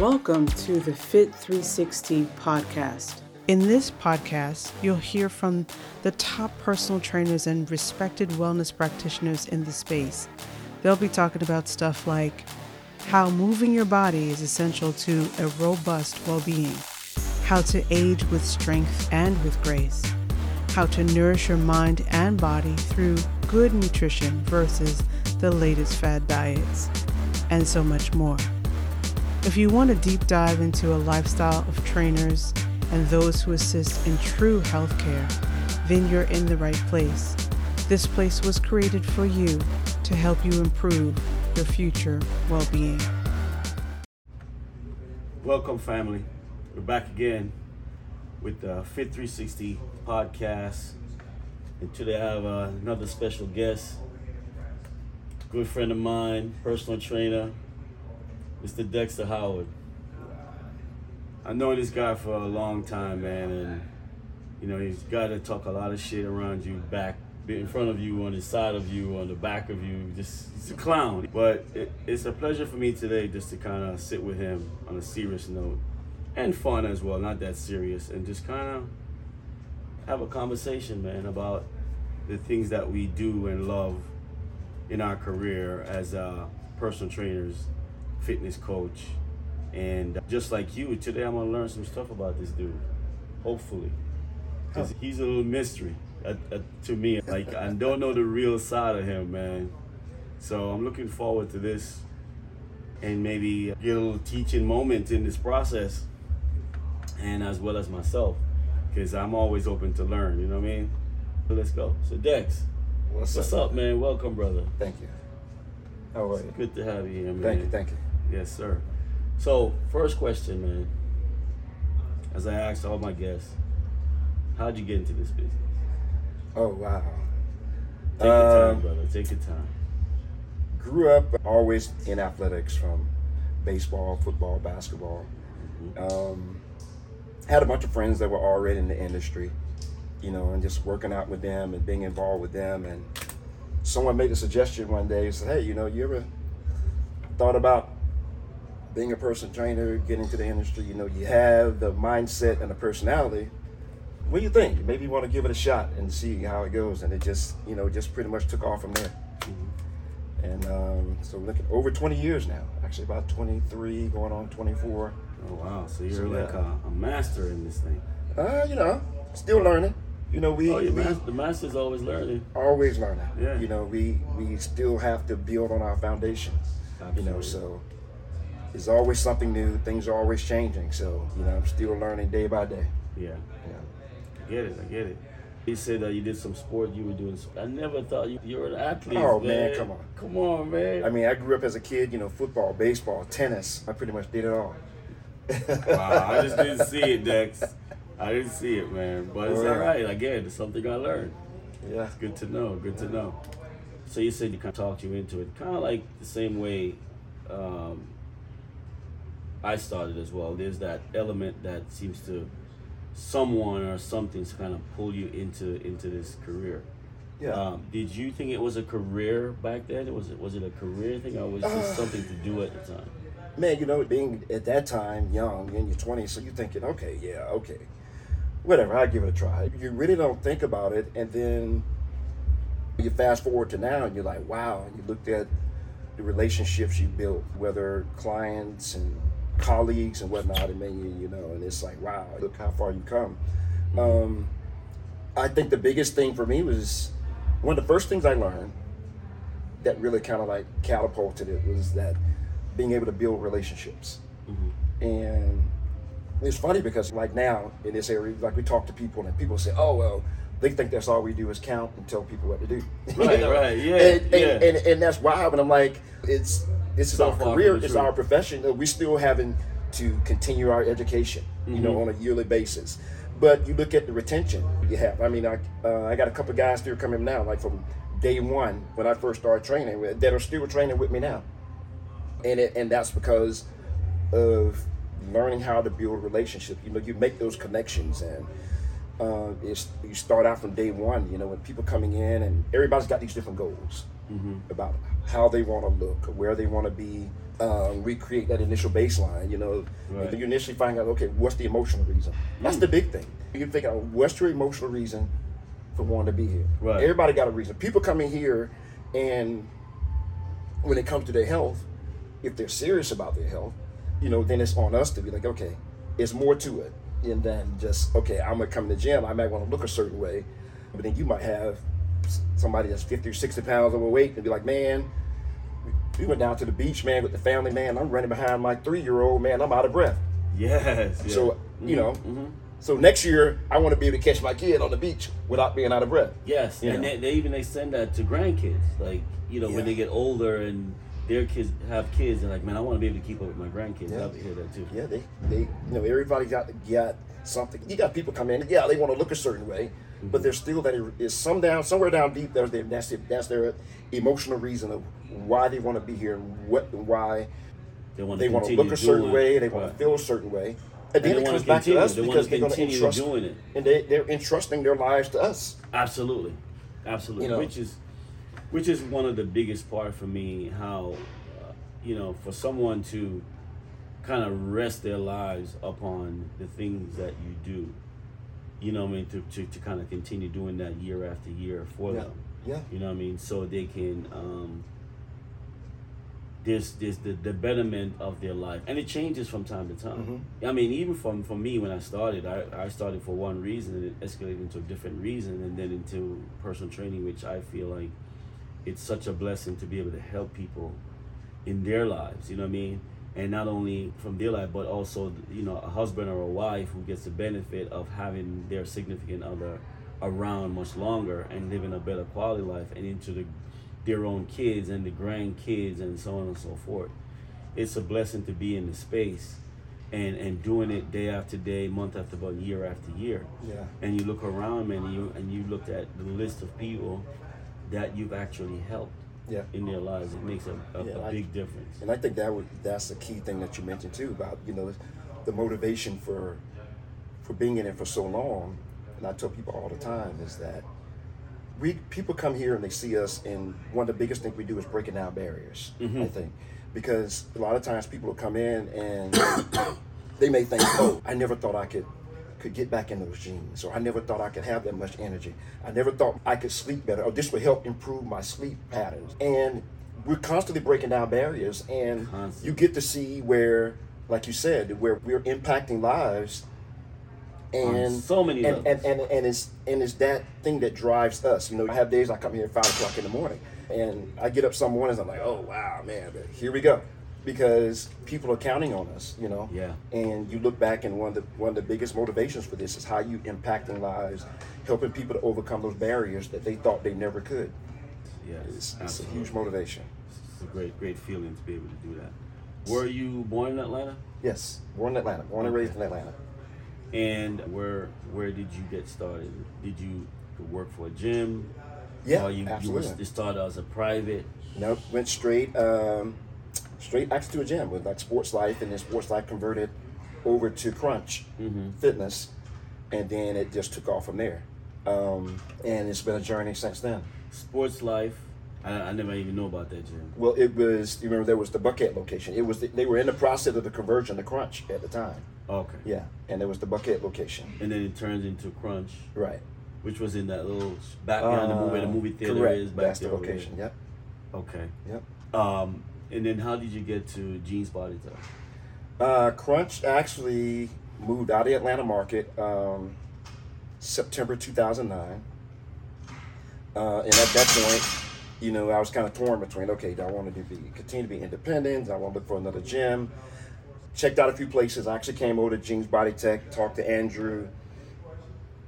Welcome to the Fit 360 podcast. In this podcast, you'll hear from the top personal trainers and respected wellness practitioners in the space. They'll be talking about stuff like how moving your body is essential to a robust well being, how to age with strength and with grace, how to nourish your mind and body through good nutrition versus the latest fad diets, and so much more. If you want a deep dive into a lifestyle of trainers and those who assist in true healthcare, then you're in the right place. This place was created for you to help you improve your future well being. Welcome, family. We're back again with the Fit 360 podcast. And today I have uh, another special guest, good friend of mine, personal trainer, Mr. Dexter Howard. I know this guy for a long time, man, and you know he's got to talk a lot of shit around you, back, in front of you, on the side of you, on the back of you. Just he's a clown. But it, it's a pleasure for me today just to kind of sit with him on a serious note and fun as well, not that serious, and just kind of have a conversation, man, about the things that we do and love in our career as uh, personal trainers fitness coach. And just like you, today I'm gonna learn some stuff about this dude. Hopefully, because he's a little mystery uh, uh, to me. Like I don't know the real side of him, man. So I'm looking forward to this, and maybe get a little teaching moment in this process, and as well as myself, because I'm always open to learn. You know what I mean? So let's go. So Dex, what's, what's up? up, man? Welcome, brother. Thank you. How are you? Good to have you here, man. Thank you, thank you. Yes, sir. So, first question, man. As I asked all my guests, how'd you get into this business? Oh wow. Take your Um, time, brother. Take your time. Grew up always in athletics from baseball, football, basketball. Um, had a bunch of friends that were already in the industry, you know, and just working out with them and being involved with them. And someone made a suggestion one day, said, "Hey, you know, you ever thought about being a personal trainer, getting into the industry? You know, you have the mindset and the personality. What do you think? Maybe you want to give it a shot and see how it goes." And it just, you know, just pretty much took off from there. And um, so looking over 20 years now, actually about 23, going on 24. Oh wow! So you're So, like yeah. a, a master in this thing. Uh, you know, still learning. You know, we, Oh, we mas- the master's always learning. always learning. Yeah. You know, we we still have to build on our foundation. You know, so it's always something new. Things are always changing. So you know, I'm still learning day by day. Yeah, Yeah. I get it. I get it. You said that you did some sport. You were doing. I never thought you, you were an athlete. Oh, man, come on. Come on, man. I mean, I grew up as a kid. You know, football, baseball, tennis. I pretty much did it all. wow, I just didn't see it, Dex. I didn't see it, man. But it's Oh, all right. Again, it's something I learned. Yeah. It's good to know. Good to know. So you said you kind of talked you into it, kind of like the same way um, I started as well. There's that element that seems to someone or something to kind of pull you into into this career. Yeah. Um, did you think it was a career back then? Was it was it a career thing or was it just Uh, something to do at the time? man, you know, being at that time young, in your 20s, so you're thinking, okay, yeah, okay, whatever, I'll give it a try. You really don't think about it, and then you fast forward to now, and you're like, wow, and you looked at the relationships you built, whether clients and colleagues and whatnot, and then you, you know, and it's like, wow, look how far you come. Um, I think the biggest thing for me was one of the first things I learned that really kind of like catapulted it was that being able to build relationships. And it's funny because like now in this area, like we talk to people and people say, oh, well, they think that's all we do is count and tell people what to do. Right, right, yeah, And, yeah. and, and, and that's wild. But I'm like, it's, this is our career, it's our profession. We're still having to continue our education, you know, Mm-hmm. on a yearly basis. But you look at the retention you have. I mean, I, uh, I got a couple guys still coming now, like from day one when I first started training, that are still training with me now and it, and that's because of learning how to build relationships. You know, you make those connections, and uh, it's, you start out from day one. You know, when people coming in, and everybody's got these different goals. about how they want to look, where they want to be, um, recreate that initial baseline. You know, Right. you initially find out, okay, what's the emotional reason? That's the big thing. You can figure out what's your emotional reason for wanting to be here. Right. Everybody got a reason. People come in here, and when it comes to their health, if they're serious about their health, you know, then it's on us to be like, okay, it's more to it and than just okay. I'm gonna come to the gym. I might want to look a certain way, but then you might have somebody that's 50 or 60 pounds overweight and be like, man, we went down to the beach, man, with the family, man. I'm running behind my three year old, man. I'm out of breath. Yes. yeah. So you know, Mhm. so next year I want to be able to catch my kid on the beach without being out of breath. Yes, You and they, they even extend that to grandkids. Like you know, Yeah. when they get older and their kids have kids, they're like, man, I want to be able to keep up with my grandkids. Yeah. I'll hear that too. Yeah, they, they, you know, everybody got got something. You got people come in, yeah, they want to look a certain way, but there's still that is some down somewhere down deep. There's their that's their, that's their emotional reason of why they want to be here and what and why They want they to want to look a certain way. They want Right. to feel a certain way. And And then it comes back to us they because they're going to continue entrust doing it. and they they're entrusting their lives to us. Absolutely, absolutely. You know. Which is, which is one of the biggest part for me. How, uh, you know, for someone to kind of rest their lives upon the things that you do. You know, what I mean, to, to, to kind of continue doing that year after year for Yeah. them. Yeah. You know what I mean? So they can um there's there's the, the betterment of their life. And it changes from time to time. I mean, even from for me when I started, I, I started for one reason and it escalated into a different reason and then into personal training, which I feel like it's such a blessing to be able to help people in their lives, you know what I mean? And not only from their life, but also, you know, a husband or a wife who gets the benefit of having their significant other around much longer and living a better quality life and into the, their own kids and the grandkids and so on and so forth. It's a blessing to be in the space and, and doing it day after day, month after month, year after year. Yeah. And you look around man, and you and you looked at the list of people that you've actually helped Yeah. in their lives. It makes a, a, Yeah, a I- big difference. And I think that would that's the key thing that you mentioned too about you know the motivation for for being in it for so long. And I tell people all the time is that we people come here and they see us, and one of the biggest things we do is breaking down barriers. Mm-hmm. I think because a lot of times people will come in and they may think, oh, I never thought I could could get back in those jeans, or I never thought I could have that much energy. I never thought I could sleep better, or this would help improve my sleep patterns. And we're constantly breaking down barriers, and you get to see where, like you said, where we're impacting lives. And so many and, and, and and it's and it's that thing that drives us. You know, I have days I come here at five o'clock in the morning, and I get up some mornings I'm like, oh wow, man, here we go, because people are counting on us. You know, Yeah. And you look back, and one of the one of the biggest motivations for this is how you impacting lives, helping people to overcome those barriers that they thought they never could. Yes, It's, it's a huge motivation. It's a great, great feeling to be able to do that. Were you born in Atlanta? Yes, born in Atlanta, born and raised in Atlanta. And where where did you get started? Did you work for a gym? Yeah, Or you, absolutely. You started as a private. Nope, went straight, um, straight actually to a gym with like Sports Life, and then Sports Life converted over to Crunch Fitness, and then it just took off from there. Um, and it's been a journey since then. Sports Life. I, I never even know about that gym. Well, it was. You remember there was the Buckhead location. It was. The, they were in the process of the conversion to Crunch at the time. Okay. Yeah, and there was the Buckhead location. And then it turns into Crunch, Right. which was in that little back behind the movie. The Uh, movie theater correct. is back That's the location. Yep. Okay. Yep. Um, and then how did you get to Jeans Body Tech? Uh, Crunch actually moved out of the Atlanta market um, September 2009. Uh, and at that point, you know, I was kind of torn between, okay, do I want to be continue to be independent? Do I want to look for another gym? Checked out a few places. I actually came over to Jeans Body Tech, talked to Andrew,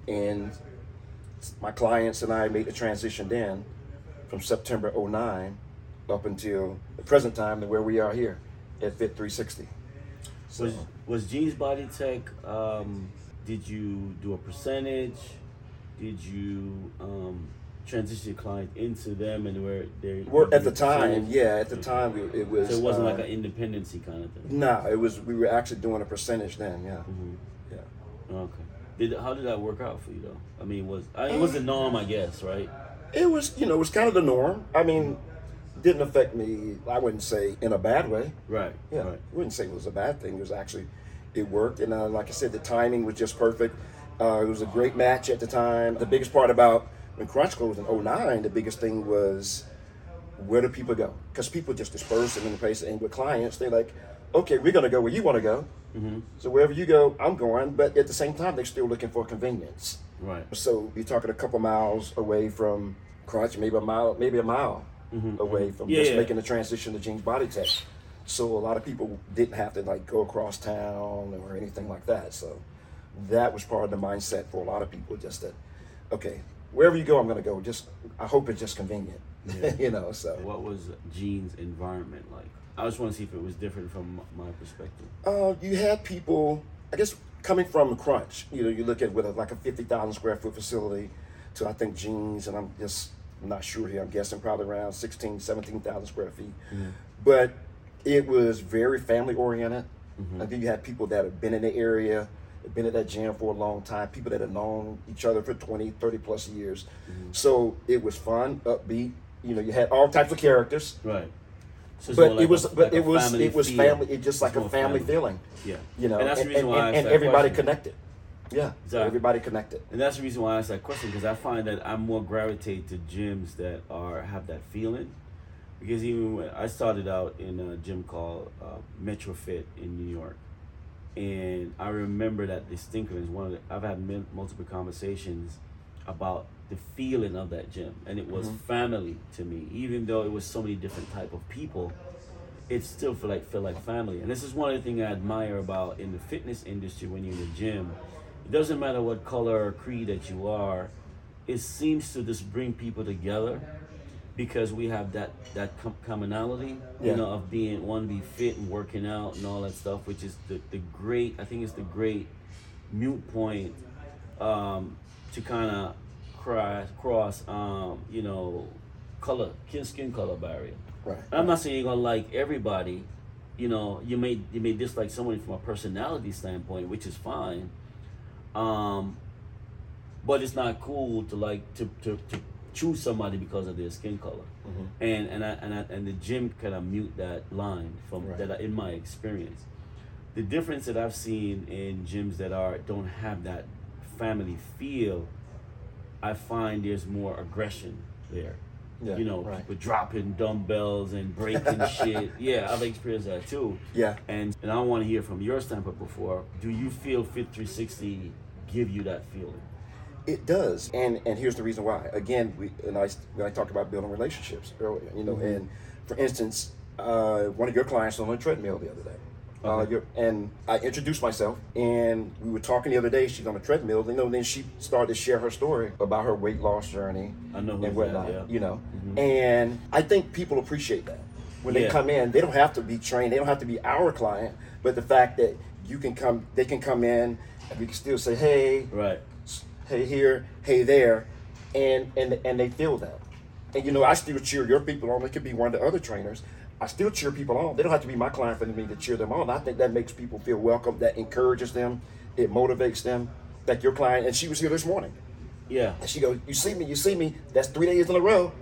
and my clients and I made the transition then from September 09 up until the present time to where we are here at Fit 360. So, Was was Jeans Body Tech? Um, did you do a percentage? Did you um, transition your client into them and where they? we're, at the time, percentage? yeah, at the time we, it was. So it wasn't uh, like an independency kind of thing. No, it was. We were actually doing a percentage then. Yeah, Mhm. yeah. Okay. Did how did that work out for you though? I mean, was I, it was the norm, I guess, right? It was, you know, it was kind of the norm. I mean, didn't affect me. I wouldn't say in a bad way. Right. Yeah, Right. I wouldn't say it was a bad thing. It was actually, it worked, and uh, like I said, the timing was just perfect. Uh, it was a great match at the time. The biggest part about when Crunch closed in 09, the biggest thing was where do people go? Because people just disperse in the place, and with clients, they're like, okay, we're gonna go where you want to go. So wherever you go, I'm going. But at the same time, they're still looking for convenience. Right. So you're talking a couple miles away from Crunch, maybe a mile, maybe a mile away from Mm-hmm, Yeah, just yeah. making the transition to Jeans Body Tech. So a lot of people didn't have to like go across town or anything like that. So that was part of the mindset for a lot of people. Just that, okay, wherever you go, I'm gonna go. Just I hope it's just convenient, you know. So What was Gene's environment like? I just want to see if it was different from my perspective. Uh, you had people, I guess, coming from Crunch. You know, you look at with a, like a fifty thousand square foot facility, to I think jeans, and I'm just I'm not sure here. I'm guessing probably around 16, 17,000 square feet. Mm-hmm. But it was very family oriented. Mm-hmm. I think you had people that have been in the area, been at that gym for a long time, people that have known each other for 20, 30 plus years. Mm-hmm. So it was fun, upbeat. You know, you had all types of characters. Right. So But like it was, a- but like it was, it was family. It just It's like a more family, feeling Yeah. you know, and that's the reason and- why and- and everybody question. connected. Yeah, Exactly. everybody connected. And that's the reason why I asked that question because I find that I'm more gravitate to gyms that are have that feeling. Because even when I started out in a gym called uh, Metro Fit in New York, and I remember that distinctly. It's one of the, I've had mil- multiple conversations about the feeling of that gym, and it was family to me. Even though it was so many different type of people, it still feel like feel like family. And this is one of the things I admire about in the fitness industry when you're in the gym. It doesn't matter what color or creed that you are, it seems to just bring people together because we have that that com- commonality, Yeah. you know, of being one to be fit and working out and all that stuff, which is the, the great. I think it's the great mute point um, to kind of cross cross um, you know color skin skin color barrier. Right. And I'm not saying you're gonna like everybody. You know, you may you may dislike someone from a personality standpoint, which is fine. Um, but it's not cool to like to, to, to choose somebody because of their skin color. And and I, and I, and the gym kind of mute that line from Right. that I- in my experience. The difference that I've seen in gyms that are don't have that family feel, I find there's more aggression there. Yeah, you know, right. people dropping dumbbells and breaking shit. Yeah, I've experienced that too. Yeah. And and I want to hear from your standpoint before. Do you feel Fit 360 give you that feeling? It does, and and here's the reason why. Again, we and I when I talked about building relationships earlier, you know, and for instance, uh, one of your clients was on a treadmill the other day. Uh, Okay. your, and I introduced myself, and we were talking the other day. She's on a treadmill, you know. Then she started to share her story about her weight loss journey I know who and that, whatnot, yeah. you know. And I think people appreciate that when they come in. They don't have to be trained. They don't have to be our client, but the fact that you can come, they can come in, we can still say, "Hey, Right. hey here, hey there, and and and they feel that. And you know, I still cheer your people on. It could be one of the other trainers. I still cheer people on. They don't have to be my client for me to cheer them on. I think that makes people feel welcome. That encourages them. It motivates them. That your client, and she was here this morning. Yeah. And she goes, "You see me? You see me? That's three days in a row."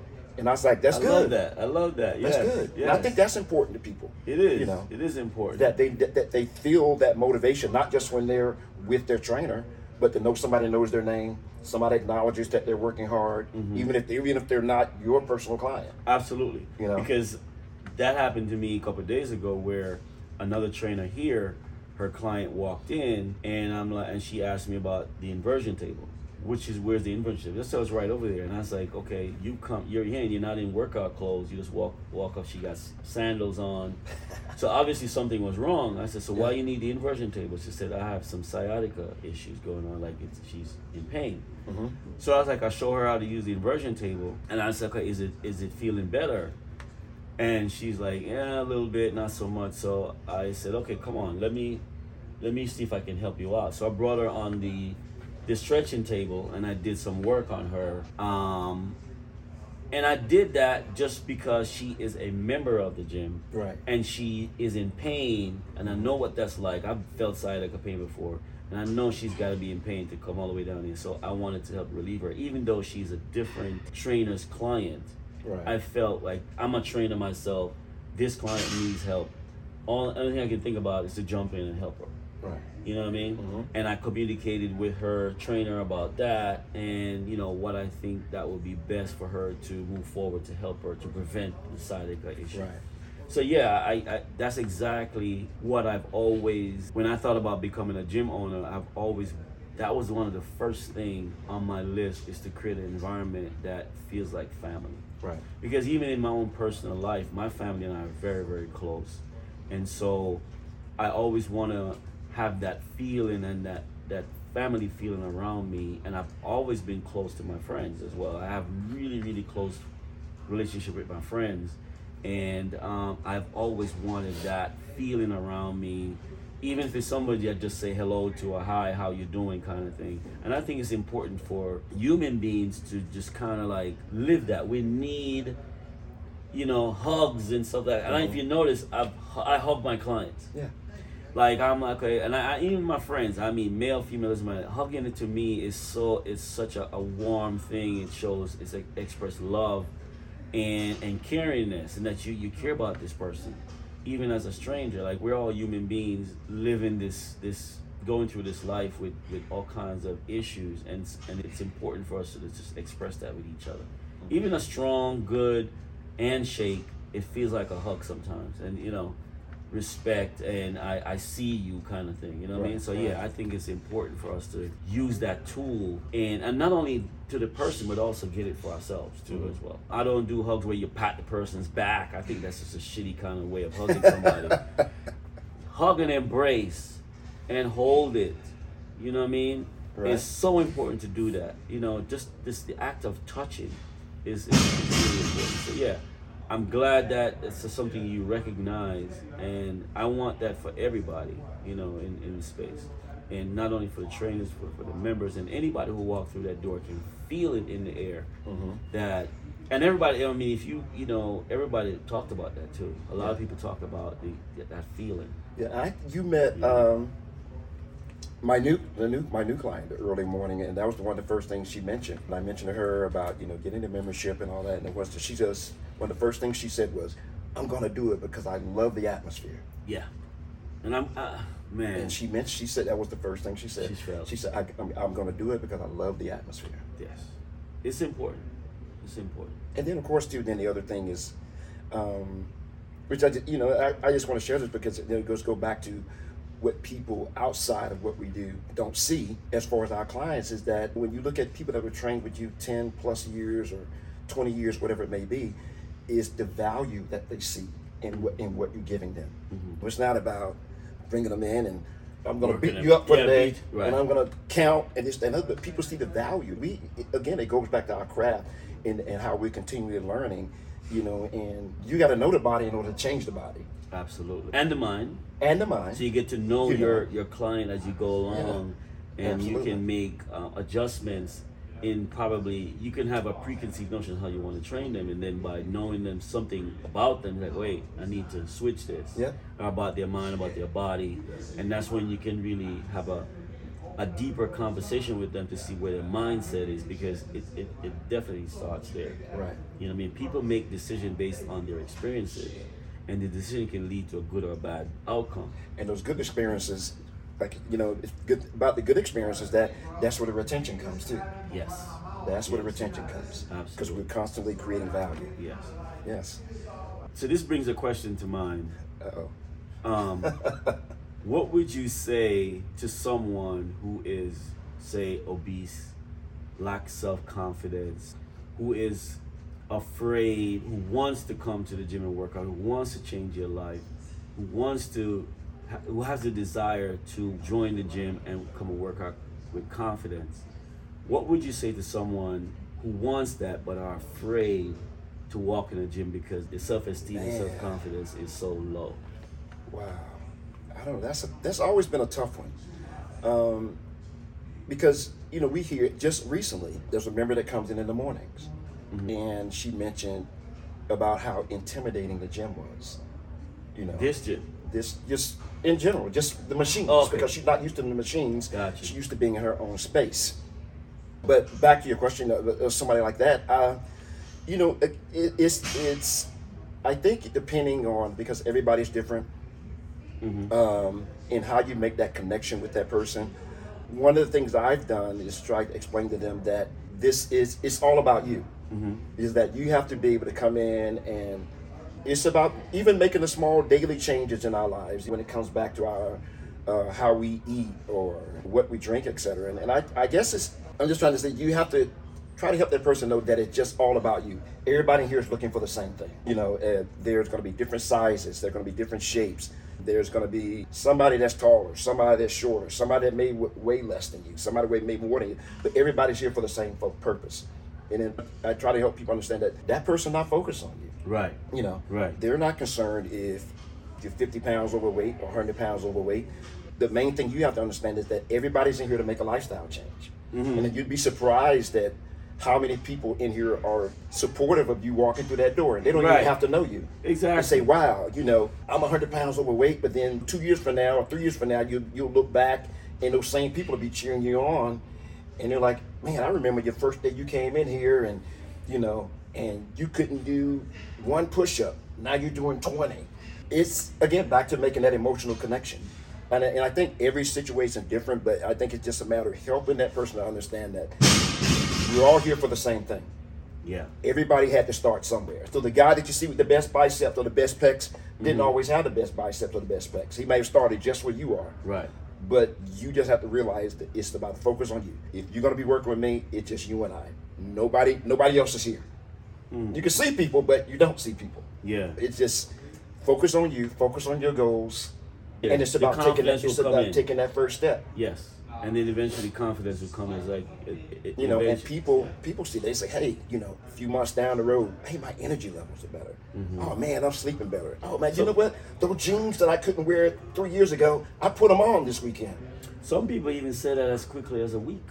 And I was like, "That's I good. I love that. I love that. That's good." Yes. And I think that's important to people. it is. You know, it is important. that they that, that they feel that motivation not just when they're with their trainer but to know somebody knows their name somebody acknowledges that they're working hard Mm-hmm. even if they, even if they're not your personal client Absolutely. You know? Because that happened to me a couple of days ago where another trainer here, her client walked in and I'm like and she asked me about the inversion table. Which is where's the inversion table? This tells right over there. And I was like, okay, you come you're here and you're not in workout clothes, you just walk walk up, she got sandals on. so obviously something was wrong. I said, So why you need the inversion table? She said, I have some sciatica issues going on, like it's she's in pain. Mm-hmm. So I was like, I show her how to use the inversion table, and I said, okay, is it is it feeling better? And she's like, yeah, a little bit, not so much. So I said, okay, come on, let me let me see if I can help you out. So I brought her on the the stretching table, and I did some work on her. Um, and I did that just because she is a member of the gym, Right. And she is in pain, and I know what that's like. I've felt sciatica pain before, and I know she's got to be in pain to come all the way down here. So I wanted to help relieve her, even though she's a different trainer's client. Right. I felt like I'm a trainer myself. This client needs help. All only thing I can think about is to jump in and help her. Right. You know what I mean? Mhm. And I communicated with her trainer about that and, you know, what I think that would be best for her to move forward to help her to prevent the sciatica issue. Right. So yeah, I, I that's exactly what I've always when I thought about becoming a gym owner, I've always that was one of the first thing on my list is to create an environment that feels like family Right. because even in my own personal life, my family and I are very, very close, and so I always want to have that feeling and that that family feeling around me, and I've always been close to my friends as well. I have really, really close relationship with my friends, and um, I've always wanted that feeling around me. Even if it's somebody I just say hello to or hi, how you doing kind of thing. And I think it's important for human beings to just kind of like live that. We need, you know, hugs and stuff like that. And if you notice, I've, I hug my clients. Yeah. Like I'm like, okay, and I, I even my friends. I mean, male, female is my hugging. It to me is so it's such a, a warm thing. It shows it's like express love, and and caringness, and that you you care about this person, even as a stranger. Like we're all human beings living this this going through this life with with all kinds of issues, and and it's important for us to just express that with each other. Mm-hmm. Even a strong, good handshake, it feels like a hug sometimes, and you know respect and I, I see you kind of thing. You know what I mean? Right, So yeah. I think it's important for us to use that tool and, and not only to the person but also get it for ourselves too Mm-hmm. as well. I don't do hugs where you pat the person's back. I think that's just a shitty kind of way of hugging somebody. Hug and embrace and hold it. You know what I mean? Right. It's so important to do that. You know, just this the act of touching is, is, is really important. So yeah, I'm glad that it's something you recognize, and I want that for everybody. You know, in in the space, and not only for the trainers, for for the members, and anybody who walk through that door can feel it in the air. Mm-hmm. That. And everybody, I mean, if you, you know, everybody talked about that too. A lot of people talk about the, that feeling. Yeah, I you met um, my new the new my new client the early morning, and that was one of the first things she mentioned. And I mentioned to her about you know getting the membership and all that, and it was she just one of the first things she said was, "I'm going to do it because I love the atmosphere." Yeah. And I'm, uh, man. And she meant she said that was the first thing she said. She said, I, "I'm, I'm going to do it because I love the atmosphere." yes. It's important. It's important. And then of course too, then the other thing is, um, which I you know I, I just want to share this because it, it goes go back to what people outside of what we do don't see as far as our clients is that when you look at people that were trained with you 10 plus years or 20 years whatever it may be is the value that they see in what in what you're giving them it's not about bringing them in and I'm going to Working beat them. you up for Yeah, the day, right. and I'm going to count and this and other. But people see the value. We again, it goes back to our craft and, and how we're continually learning. You know, and you got to know the body in order to change the body Absolutely. And the mind. and the mind. So you get to know You your, know. your client as you go along, and you can make uh, adjustments. In probably you can have a preconceived notion of how you want to train them, and then by knowing them something about them, like wait, I need to switch this. Yeah. About their mind, about their body, and that's when you can really have a a deeper conversation with them to see where their mindset is because it, it, it definitely starts there. Right. You know what I mean? People make decisions based on their experiences, and the decision can lead to a good or a bad outcome. and those good experiences, like you know, it's good about the good experiences that that's where the retention comes too. Yes. That's where the retention comes because we're constantly creating value. Yes. Yes. So this brings a question to mind. Oh. Um, what would you say to someone who is, say, obese, lacks self confidence, who is afraid, who wants to come to the gym and work out, who wants to change your life, who wants to, who has the desire to join the gym and come and work out with confidence? What would you say to someone who wants that but are afraid to walk in the gym because their self esteem and self confidence is so low? Wow, I don't know. That's a, that's always been a tough one, um, because you know we hear just recently. There's a member that comes in in the mornings, and she mentioned about how intimidating the gym was. You know, This gym. this just in general, just the machines, Oh, okay. because she's not used to the machines. Gotcha. She's used to being in her own space. But back to your question, uh, somebody like that, uh, you know, it, it's it's. I think depending on because everybody's different, um, in how you make that connection with that person. One of the things I've done is try to explain to them that this is it's all about you. Is that you have to be able to come in and it's about even making the small daily changes in our lives when it comes back to our uh, how we eat or what we drink, etc. And, and I, I guess it's I'm just trying to say you have to try to help that person know that it's just all about you. Everybody here is looking for the same thing. You know, uh, there's going to be different sizes. There's going to be different shapes. There's going to be somebody that's taller, somebody that's shorter, somebody that may weigh less than you, somebody weigh may more than you. But everybody's here for the same purpose. And then I try to help people understand that that person not focused on you. Right. You know, Right. they're not concerned if you're 50 pounds overweight or 100 pounds overweight. The main thing you have to understand is that everybody's in here to make a lifestyle change. Mm-hmm. And you'd be surprised at how many people in here are supportive of you walking through that door. And they don't Right. even have to know you. Exactly. And say, wow, you know, I'm 100 pounds overweight, but then two years from now or three years from now, you, you'll look back and those same people will be cheering you on. And they're like, man, I remember your first day you came in here and, you know, and you couldn't do one push up. Now you're doing 20. It's, again, back to making that emotional connection. And, I- and I think every situation is different, but I think it's just a matter of helping that person to understand that we're all here for the same thing Yeah. everybody had to start somewhere. So the guy that you see with the best biceps or the best pecs didn't mm-hmm. always have the best biceps or the best pecs. He may have started just where you are. Right. But you just have to realize that it's about focus on you. If you're gonna be working with me, it's just you and I. Nobody nobody else is here. You can see people, but you don't see people. Yeah. It's just focus on you, focus on your goals. Yeah, And it's about taking that, it's about in. taking that first step. Yes. And then eventually confidence will come as like it, it, you know, and eventually- people people see they say, hey, you know, a few months down the road, hey, my energy levels are better. Mm-hmm. Oh man, I'm sleeping better. Oh man, you know what? Those jeans that I couldn't wear three years ago, I put them on this weekend. Some people even say that as quickly as a week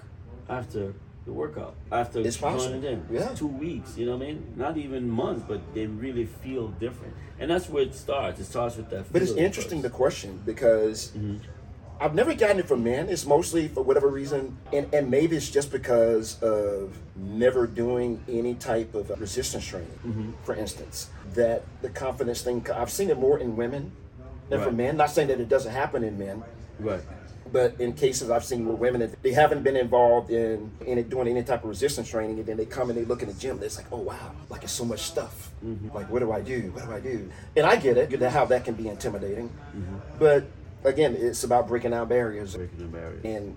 after the workout, after It's possible. in. Yeah. Two weeks, you know what I mean? Not even months, but they really feel different. And that's where it starts. It starts with that But it's interesting the question because Mm-hmm. I've never gotten it from men. It's mostly for whatever reason, and, and maybe it's just because of never doing any type of resistance training, Mm-hmm. for instance, that the confidence thing. I've seen it more in women than for men. Not saying that it doesn't happen in men, Right. But in cases I've seen where women they haven't been involved in in it, doing any type of resistance training, and then they come and they look in the gym, it's like, oh wow, like it's so much stuff. Mm-hmm. Like what do I do? What do I do? And I get it, how that can be intimidating, mm-hmm. but again, it's about breaking down barriers, Breaking the barrier. and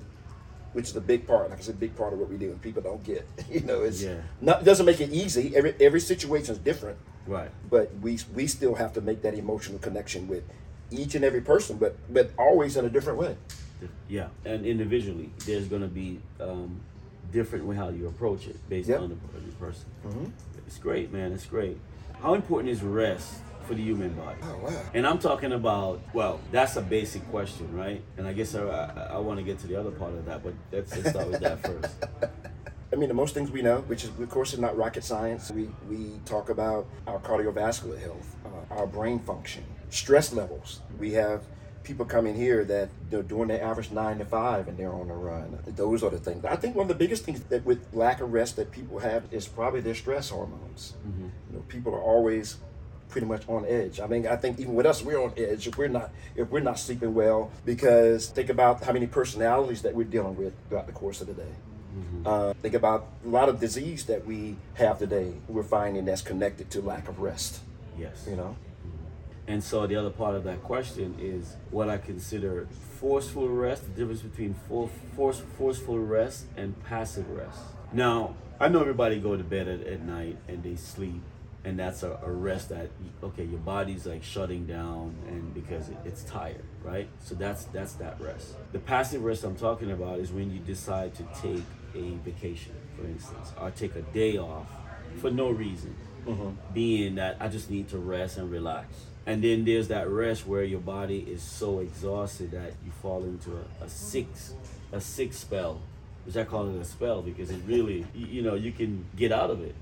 which is a big part. Like I said, big part of what we do, and people don't get. You know, it's Yeah. not it doesn't make it easy. Every every situation is different Right. but we we still have to make that emotional connection with each and every person, but but always in a different way. Yeah. And individually, there's going to be um, different with how you approach it based Yep. on the, the person. It's great, man. It's great. How important is rest for the human body? Oh wow! And I'm talking about, well, that's a basic question, right? And I guess I, I, I want to get to the other part of that, but let's, let's start with that first. I mean, the most things we know, which is of course is not rocket science. We we talk about our cardiovascular health, uh, our brain function, stress levels. We have people come in here that they're doing their average nine to five and they're on the run. Those are the things. I think one of the biggest things that with lack of rest that people have is probably their stress hormones. You know, people are always pretty much on edge. I mean, I think even with us, we're on edge if we're not if we're not sleeping well because think about how many personalities that we're dealing with throughout the course of the day. Uh, think about a lot of disease that we have today. We're finding that's connected to lack of rest. Yes. You know, And so the other part of that question is what I consider forceful rest, the difference between for, force, forceful rest and passive rest. Now, I know everybody go to bed at, at night and they sleep and that's a, a rest that okay your body's like shutting down and because it, it's tired right? So that's that's that rest. The passive rest i'm talking about is when you decide to take a vacation for instance or take a day off for no reason. Mm-hmm. Being that i just need to rest and relax and then there's that rest where your body is so exhausted that you fall into a, a six a six spell. Which i call it a spell because it really you, know you can get out of it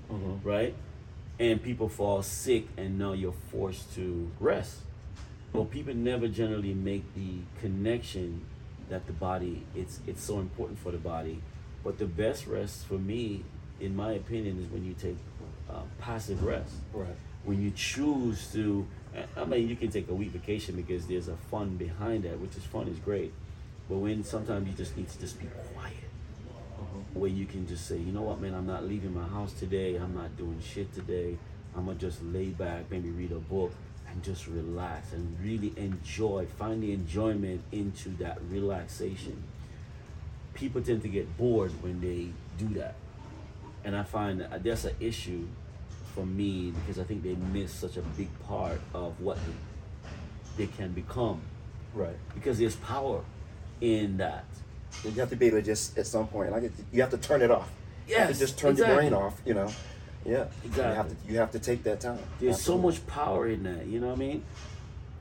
right? And people fall sick and now you're forced to rest. Well people never generally make the connection that the body it's it's so important for the body. But the best rest for me in my opinion is when you take uh, passive rest. Right. When you choose to, I mean, you can take a week vacation because there's a fun behind that, which is fun is great. But when sometimes you just need to just be quiet, uh-huh. where you can just say, you know what, man, I'm not leaving my house today. I'm not doing shit today. I'm gonna just lay back, maybe read a book, and just relax and really enjoy. Find the enjoyment into that relaxation. People tend to get bored when they do that, and I find that that's an issue for me because I think they miss such a big part of what they, can become. Right. Because there's power in that. You have to be able to just at some point, like you have to turn it off. you have to Yes, just turn exactly. your brain off. You know. Yeah. You have Exactly. to. You have to take that time. There's Absolutely. so much power in that, you know what I mean?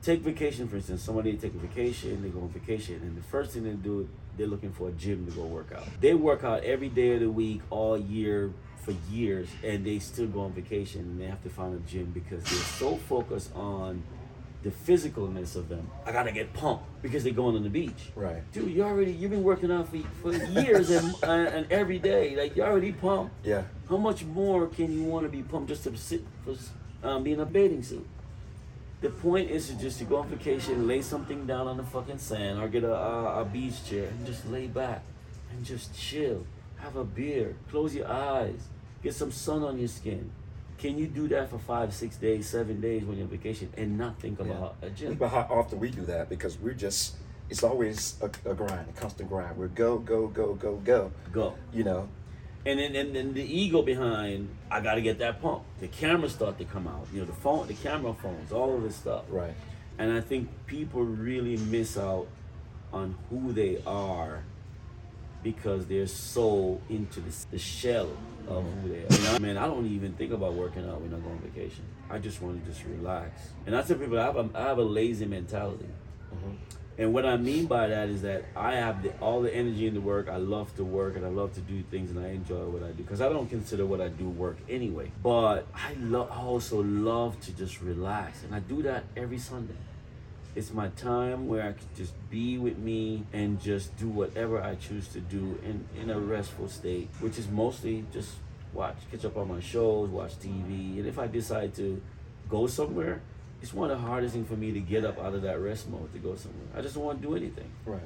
Take vacation, for instance. Somebody take a vacation, they go on vacation, and the first thing they do, they're looking for a gym to go work out. They work out every day of the week, all year, for years, and they still go on vacation, and they have to find a gym because they're so focused on the physicalness of them. I gotta get pumped because they're going on the beach. Right. Dude, you already you've been working out for, for years and, and and every day. Like you already pumped. Yeah. How much more can you want to be pumped just to sit for um, be in a bathing suit? The point is to just to go on vacation, lay something down on the fucking sand, or get a, a, a beach chair and just lay back and just chill. Have a beer, close your eyes, get some sun on your skin. Can you do that for five, six days, seven days when you're on vacation and not think about a Think gym? about how often we do that because we're just. It's always a, a grind, a constant grind. We're go, go, go, go, go. Go. You know. And then and, and the ego behind, I gotta get that pump. The cameras start to come out. You know, the phone, the camera phones, all of this stuff. Right. And I think people really miss out on who they are because they're so into the, the shell of who they are. You know, man, I don't even think about working out when I go on vacation. I just want to just relax. And I tell people I have a, I have a lazy mentality. Mm-hmm. And what I mean by that is that I have the, all the energy in the work. I love to work and I love to do things and I enjoy what I do because I don't consider what I do work anyway. But I love, I also love to just relax, and I do that every Sunday. It's my time where I can just be with me and just do whatever I choose to do in, in a restful state, which is mostly just watch, catch up on my shows, watch TV. And if I decide to go somewhere, it's one of the hardest things for me to get up out of that rest mode to go somewhere. I just don't want to do anything. Right.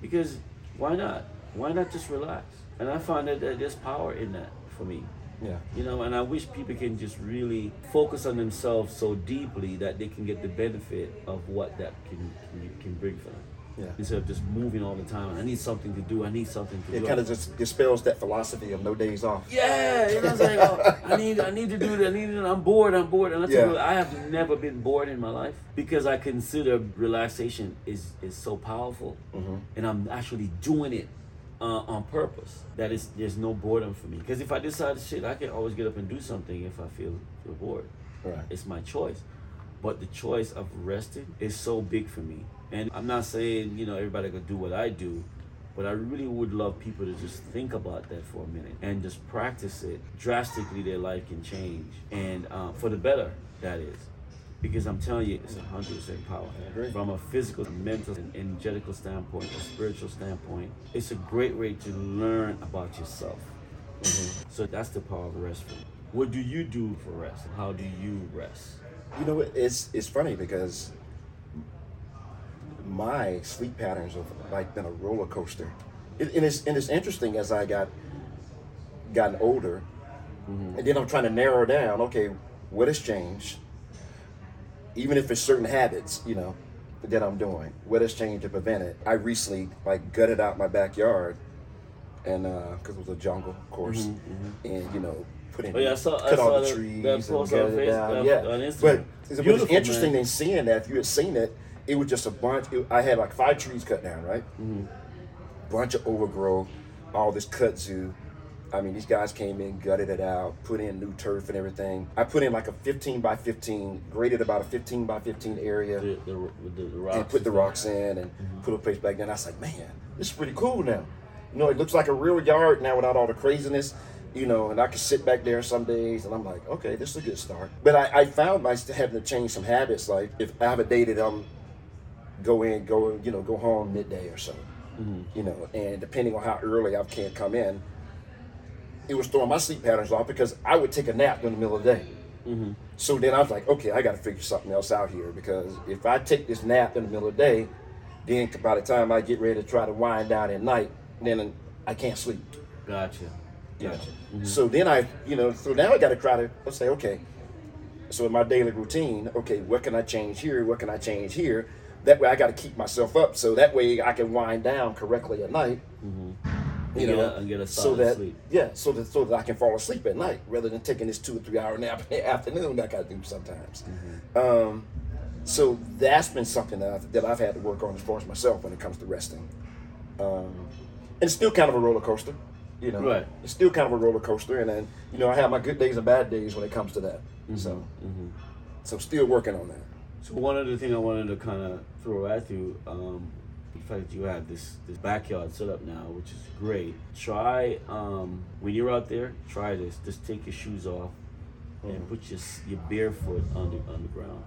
Because why not? Why not just relax? And I find that, that there's power in that for me. Yeah. You know, and I wish people can just really focus on themselves so deeply that they can get the benefit of what that can can, can bring for them. Yeah. Instead of just moving all the time. I need something to do. I need something to It do. kind of just dispels that philosophy of no days off. Yeah, you know what I'm saying? Oh, I need I need to do that. I need to, I'm bored. I'm bored. And I tell Yeah. you, I have never been bored in my life because I consider relaxation is is so powerful, Mm-hmm. and I'm actually doing it uh, on purpose. That is, there's no boredom for me. Because if I decide to shit, I can always get up and do something if I feel feel bored. Right. It's my choice. But the choice of resting is so big for me. And I'm not saying, you know, everybody could do what I do, but I really would love people to just think about that for a minute and just practice it. Drastically, their life can change. And uh, for the better, that is. Because I'm telling you, it's 100% power. From a physical, mental, and energetical standpoint, a spiritual standpoint, it's a great way to learn about yourself. Mm-hmm. So that's the power of rest. What do you do for rest? How do you rest? You know, it's it's funny because my sleep patterns have like been a roller coaster. It, and it's and it's interesting as I got gotten older, mm-hmm. and then I'm trying to narrow down. Okay, what has changed? Even if it's certain habits, you know, that I'm doing, what has changed to prevent it? I recently like gutted out my backyard, and because it was a jungle, of course, and you know. Put in, Oh, yeah, I saw- I cut saw all the that- trees that and post gutted it down. uh, yeah, on Instagram. but it was Beautiful, interesting man. in seeing that. If you had seen it, it was just a bunch. It, I had like five trees cut down, right? Mm-hmm. Bunch of overgrowth, all this kudzu. I mean, these guys came in, gutted it out, put in new turf and everything. I put in like a 15 by 15, graded about a 15 by 15 area, The, the, the, rocks. and put the rocks in and mm-hmm. put a place back. And I was like, man, this is pretty cool now. You know, it looks like a real yard now without all the craziness. You know, and I could sit back there some days, and I'm like, okay, this is a good start. But I, I found myself having to change some habits. Like if I have a day that I'm go in, go you know, go home midday or so. Mm-hmm. You know, and depending on how early I can't come in, it was throwing my sleep patterns off because I would take a nap in the middle of the day. Mm-hmm. So then I was like, okay, I got to figure something else out here because if I take this nap in the middle of the day, then by the time I get ready to try to wind down at night, then I can't sleep. Gotcha. you. Gotcha. Mhm. So then I, you know, so now I got to try to let's say, okay. So in my daily routine, okay, what can I change here? What can I change here? That way, I got to keep myself up so that way I can wind down correctly at night. And You get know, a- and get a so that sleep. yeah, so that so that I can fall asleep at night rather than taking this two or three hour nap in the afternoon that I do sometimes. Mm-hmm. Um, so that's been something that I've, that I've had to work on as far as myself when it comes to resting. Um, and it's still kind of a roller coaster, you know. Right. It's still kind of a roller coaster, and then you know I have my good days and bad days when it comes to that. So, Mhm. so still working on that. So one other thing I wanted to kind of throw at you, um, the fact that you have this this backyard set up now, which is great. Try um, when you're out there, try this. Just take your shoes off and put your your barefoot on the on the ground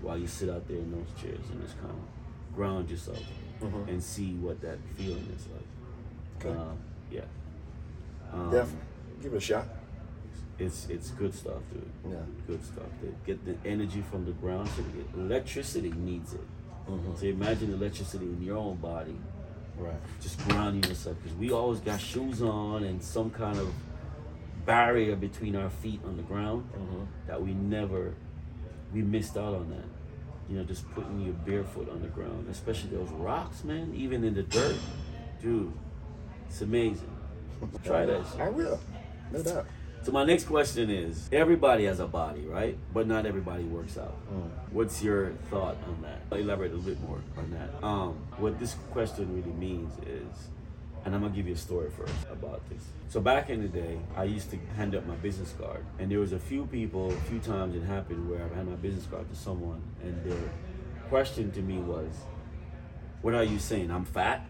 while you sit out there in those chairs and just kind of ground yourself Mhm. and see what that feeling is like. Okay. Uh, yeah. Um, Definitely, give it a shot. It's it's good stuff, dude. Yeah. Good stuff. To get the energy from the ground. So to get electricity needs it. Mhm. So imagine electricity in your own body, Right. just grounding yourself. Because we always got shoes on and some kind of barrier between our feet on the ground Mhm. that we never, we missed out on that. You know, just putting your barefoot on the ground, especially those rocks, man. Even in the dirt, dude, it's amazing. Try that. I will, no doubt. So my next question is: Everybody has a body, right? But not everybody works out. What's your thought on that? I'll elaborate a little bit more on that. Um, what this question really means is, and I'm gonna give you a story first about this. So back in the day, I used to hand up my business card, and there was a few people, a few times it happened where I handed my business card to someone, and their question to me was, "What are you saying? I'm fat?"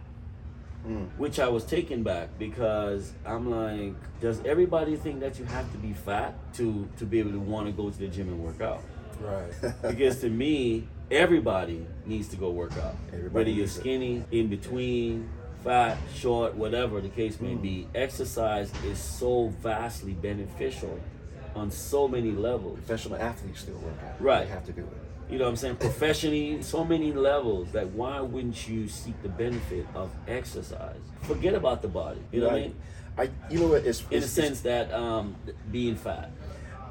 Mm. which I was taken back because I'm like, does everybody think that you have to be fat to to be able to want to go to the gym and work out? Right. Because to me, everybody needs to go work out. Everybody Whether you're needs it. skinny, in between, fat, short, whatever the case may mm. be, exercise is so vastly beneficial on so many levels. Professional athletes still work out. Right. They have to do it. You know what I'm saying? Professionally, so many levels. Like, why wouldn't you seek the benefit of exercise? Forget about the body. You know what I mean? I, you know what? It's, in it's, the sense that um, being fat.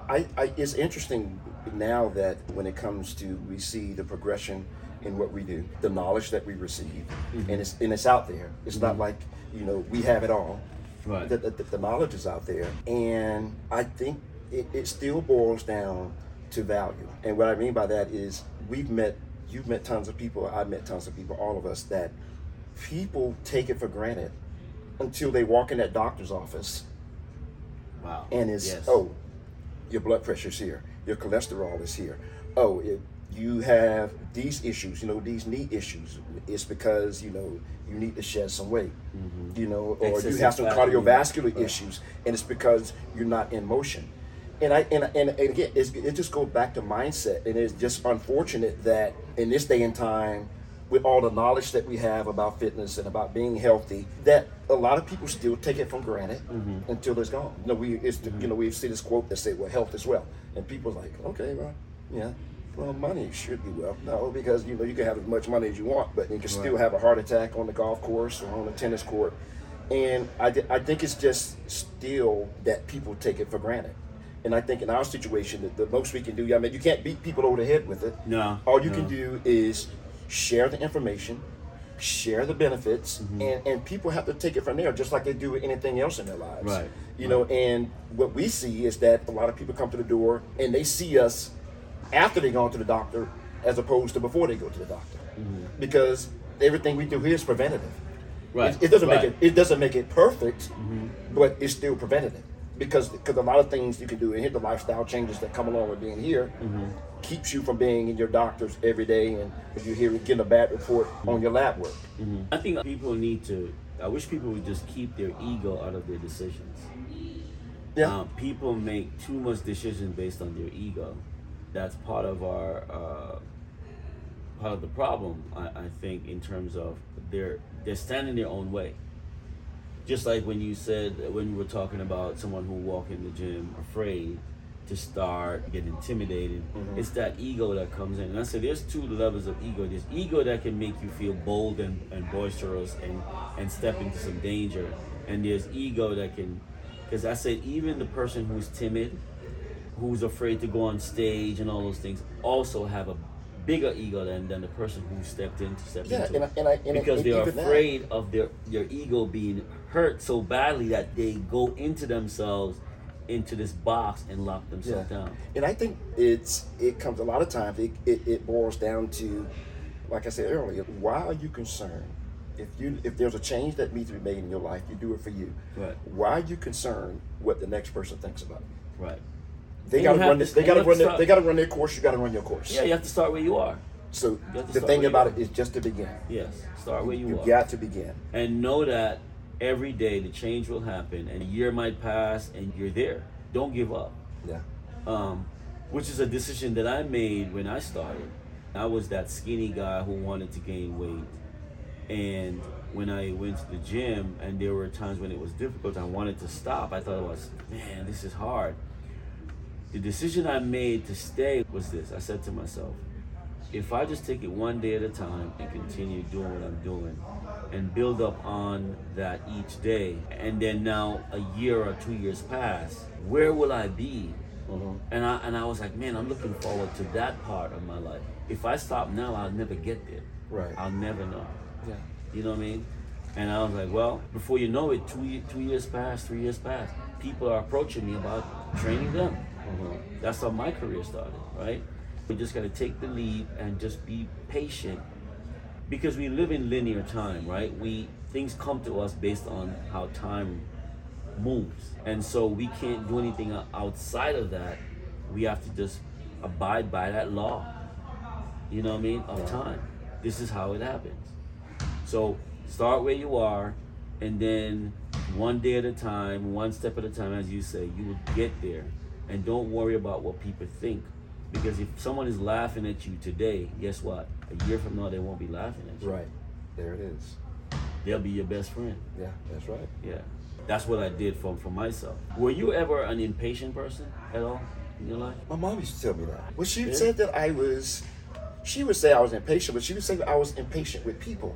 I, I, it's interesting now that when it comes to we see the progression in what we do, the knowledge that we receive, Mm-hmm. and it's and it's out there. It's not like you know we have it all. Right. The, the, the knowledge is out there, and I think it, it still boils down to value. And what I mean by that is we've met, you've met tons of people, I've met tons of people, all of us that people take it for granted until they walk in that doctor's office Wow. and it's Yes. oh your blood pressure's here your cholesterol is here oh if you have these issues you know these knee issues it's because you know you need to shed some weight mm-hmm. you know or you have some cardiovascular right. issues and it's because you're not in motion and I and, and, and again it's, it just goes back to mindset and it's just unfortunate that in this day and time with all the knowledge that we have about fitness and about being healthy, that a lot of people still take it for granted mm-hmm. until it's gone. You know, we it's the, you mm-hmm. know we see this quote that say, "Well, health is wealth," and people are like, "Okay, well, yeah." Well, money should be wealth. No, because you know you can have as much money as you want, but you can still have a heart attack on the golf course or on the tennis court. And I, I think it's just still that people take it for granted. And I think in our situation, that the most we can do, I mean, you can't beat people over the head with it. No, All you no. can do is share the information, share the benefits, Mm-hmm. and, and people have to take it from there, just like they do with anything else in their lives. Right, You know, and what we see is that a lot of people come to the door and they see us after they gone to the doctor, as opposed to before they go to the doctor, because everything we do here is preventative. Mm-hmm. Right, It, it doesn't right. make it. It doesn't make it perfect, but it's still preventative because because a lot of things you can do and hit the lifestyle changes that come along with being here keeps you from being in your doctors every day and if you're here getting a bad report on your lab work. I think people need to. I wish people would just keep their ego out of their decisions. Yeah. Um, people make too much decision based on their ego. That's part of our uh, part of the problem. I, I think in terms of they're they're standing their own way. Just like when you said when you were talking about someone who walk in the gym afraid to start, get intimidated. Mhm. It's that ego that comes in. And I said there's two levels of ego. There's ego that can make you feel bold and, and boisterous and, and step into some danger. And there's ego that can because I said even the person who's timid, who's afraid to go on stage and all those things, also have a bigger ego than, than the person who stepped in to step Yeah, into and I- and I- and because they're even that- afraid of their their ego being hurt so badly that they go into themselves into this box and lock themselves down. And I think it's it comes a lot of times it, it, it boils down to, like I said earlier, why are you concerned? If you if there's a change that needs to be made in your life, you do it for you. Right. Why are you concerned what the next person thinks about it? Right. They got to run this. They got to run. Their, they got to run their course. You got to run your course. Yeah, you have to start where you are. So You the thing about it is just to begin. Yes. Start where you, You are. got to begin. and know that every day the change will happen and a year might pass and you're there. Don't give up. Yeah. um, which is a decision that I made when I started. I was that skinny guy who wanted to gain weight, and when I went to the gym, and there were times when it was difficult, I wanted to stop. I thought it was, man, this is hard. The decision I made to stay was this: I said to myself, if I just take it one day at a time and continue doing what I'm doing, and build up on that each day, and then now a year or two years pass, where will I be Mhm. and I and I was like, man, I'm looking forward to that part of my life. If I stop now, I'll never get there. Right. I'll never know. Yeah. You know what I mean? And I was like, well, before you know it, two two years pass, three years pass. People are approaching me about training them. Mhm. That's how my career started, right? We just got to take the lead and just be patient because we live in linear time, right? We things come to us based on how time moves, and so we can't do anything outside of that. We have to just abide by that law. You know what I mean? Of time. This is how it happens. So start where you are, and then one day at a time, one step at a time, as you say, you will get there. And don't worry about what people think. Because if someone is laughing at you today, guess what? A year from now, they won't be laughing at you. Right. There it is. They'll be your best friend. Yeah. That's right. Yeah. That's what I did for, for myself. Were you ever an impatient person at all in your life? My mom used to tell me that. Well, she Yeah. said that I was. She would say I was impatient, but she would say I was impatient with people.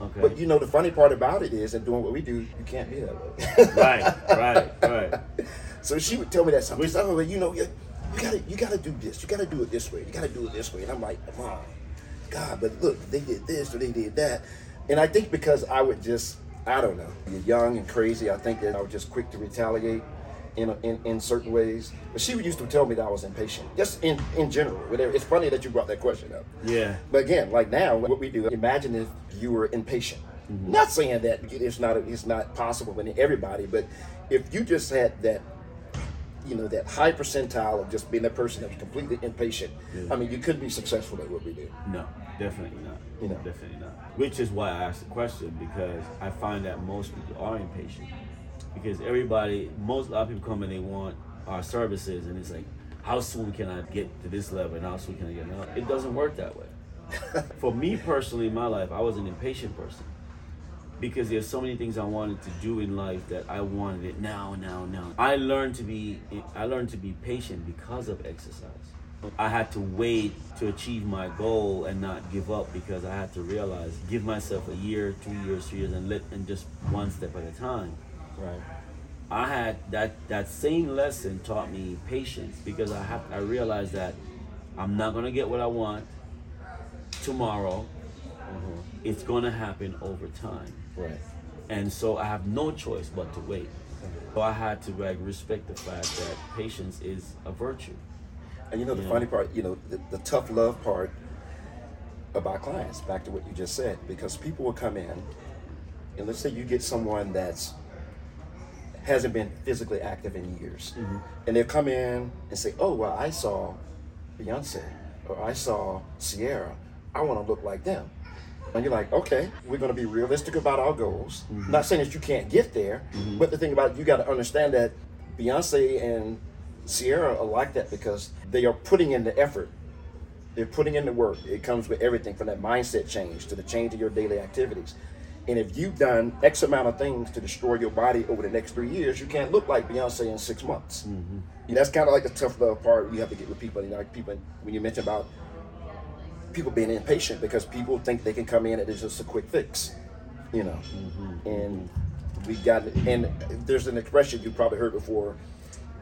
Okay. But you know, the funny part about it is, in doing what we do, you can't be that way. right, right, right. So she would tell me that sometimes. Oh, well, you know, you, gotta, you gotta do this. You gotta do it this way. You gotta do it this way. And I'm like, Mom, God, but look, they did this or they did that. And I think because I would just, I don't know, you're young and crazy. I think that I was just quick to retaliate in, in, in certain ways. But she used to tell me that I was impatient, just in, in general. Whatever. It's funny that you brought that question up. Yeah. But again, like now, what we do, imagine if you were impatient. Mm-hmm. Not saying that it's not it's not possible with everybody, but if you just had that, you know, that high percentile of just being a person that was completely impatient, I mean, you couldn't be successful at what we do. No, definitely not. You know. definitely not. Which is why I asked the question because I find that most people are impatient. Because everybody, most a lot of people come and they want our services, and it's like, how soon can I get to this level, and how soon can I get now? It doesn't work that way. For me personally, in my life, I was an impatient person because there's so many things I wanted to do in life that I wanted it now, now, now. I learned to be I learned to be patient because of exercise. I had to wait to achieve my goal and not give up because I had to realize, give myself a year, two years, three years, and let and just one step at a time. Right. I had that that same lesson taught me patience because I have I realized that I'm not gonna get what I want tomorrow. Uh-huh. It's gonna happen over time. Right. And so I have no choice but to wait. So I had to like respect the fact that patience is a virtue. And you know the funny part, you know, the, the tough love part about clients, back to what you just said, because people will come in and let's say you get someone that's hasn't been physically active in years. Mm-hmm. And they'll come in and say, Oh well I saw Beyonce or I saw Ciara. I want to look like them. And you're like, okay, we're going to be realistic about our goals. Mm-hmm. Not saying that you can't get there, mm-hmm. but the thing about it, you got to understand that Beyonce and Ciara are like that because they are putting in the effort. They're putting in the work. It comes with everything from that mindset change to the change of your daily activities. And if you've done X amount of things to destroy your body over the next three years, you can't look like Beyonce in six months. Mm-hmm. And that's kind of like the tough love part you have to get with people. You know, like people when you mention about people being impatient because people think they can come in and it's just a quick fix, you know. Mm-hmm. And we got and there's an expression you probably heard before,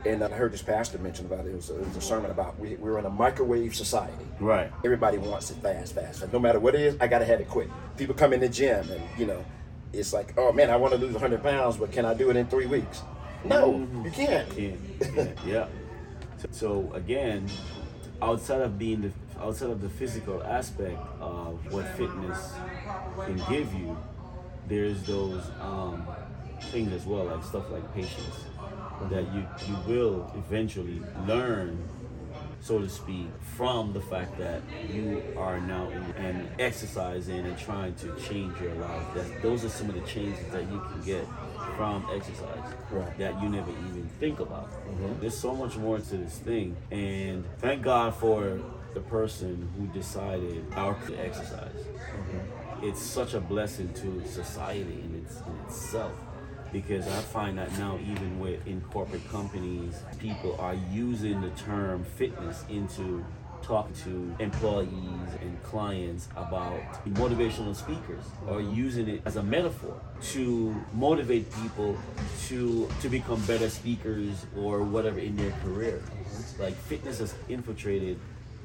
and I heard this pastor mention about it. It was a, it was a sermon about we, we're in a microwave society. Right. Everybody wants it fast, fast. No matter what it is, I gotta have it quick. People come in the gym and you know, it's like, oh man, I want to lose 100 pounds, but can I do it in three weeks? No, you can't. Yeah, yeah, yeah. So, so again, outside of being the outside of the physical aspect of what fitness can give you, there's those um, things as well, like stuff like patience, that you you will eventually learn, so to speak, from the fact that you are now in, and exercising and trying to change your life. That those are some of the changes that you can get from exercise Right. that you never even think about. There's so much more to this thing, and thank God for the person who decided to exercise. Mm-hmm. It's such a blessing to society in its in itself. Because I find that now, even with in corporate companies, people are using the term fitness into talking to employees and clients about motivational speakers or using it as a metaphor to motivate people to to become better speakers or whatever in their career. Like fitness has infiltrated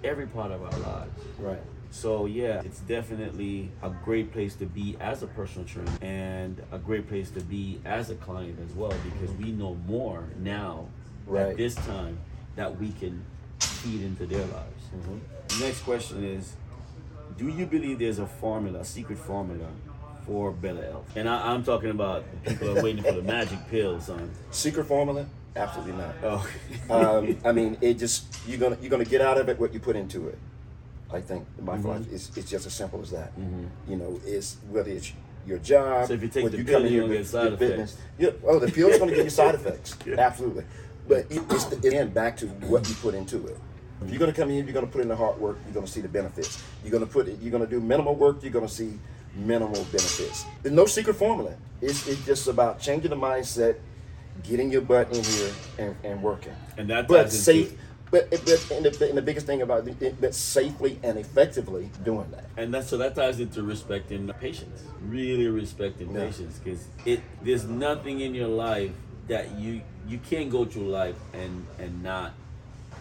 every part of our lives. Right. So yeah, it's definitely a great place to be as a personal trainer and a great place to be as a client as well because we know more now Right. at this time that we can feed into their lives. The next question is, do you believe there's a formula, a secret formula for Bella health? And I, I'm talking about people are waiting for the magic pill, son. Secret formula? Absolutely not. Oh, um, I mean, it just you're gonna you're gonna get out of it what you put into it. I think in my life, is it's just as simple as that. You know, it's whether it's your job. So if you take the come pill, in you here don't with get side your business. effects. Yeah, oh, the pill's to give you side effects. Yeah. Absolutely. But it, it's the, again back to what you put into it. If you're to come in, you're to put in the hard work. You're to see the benefits. You're to put it. You're to do minimal work. You're to see minimal benefits. There's no secret formula. It's, it's just about changing the mindset, getting your butt in here, and, and working. And that but safe. But, but and, the, and the biggest thing about it, but safely and effectively doing that. And that's so that ties into respecting patience. Really respecting Yeah. patience because it there's nothing in your life that you you can't go through life and and not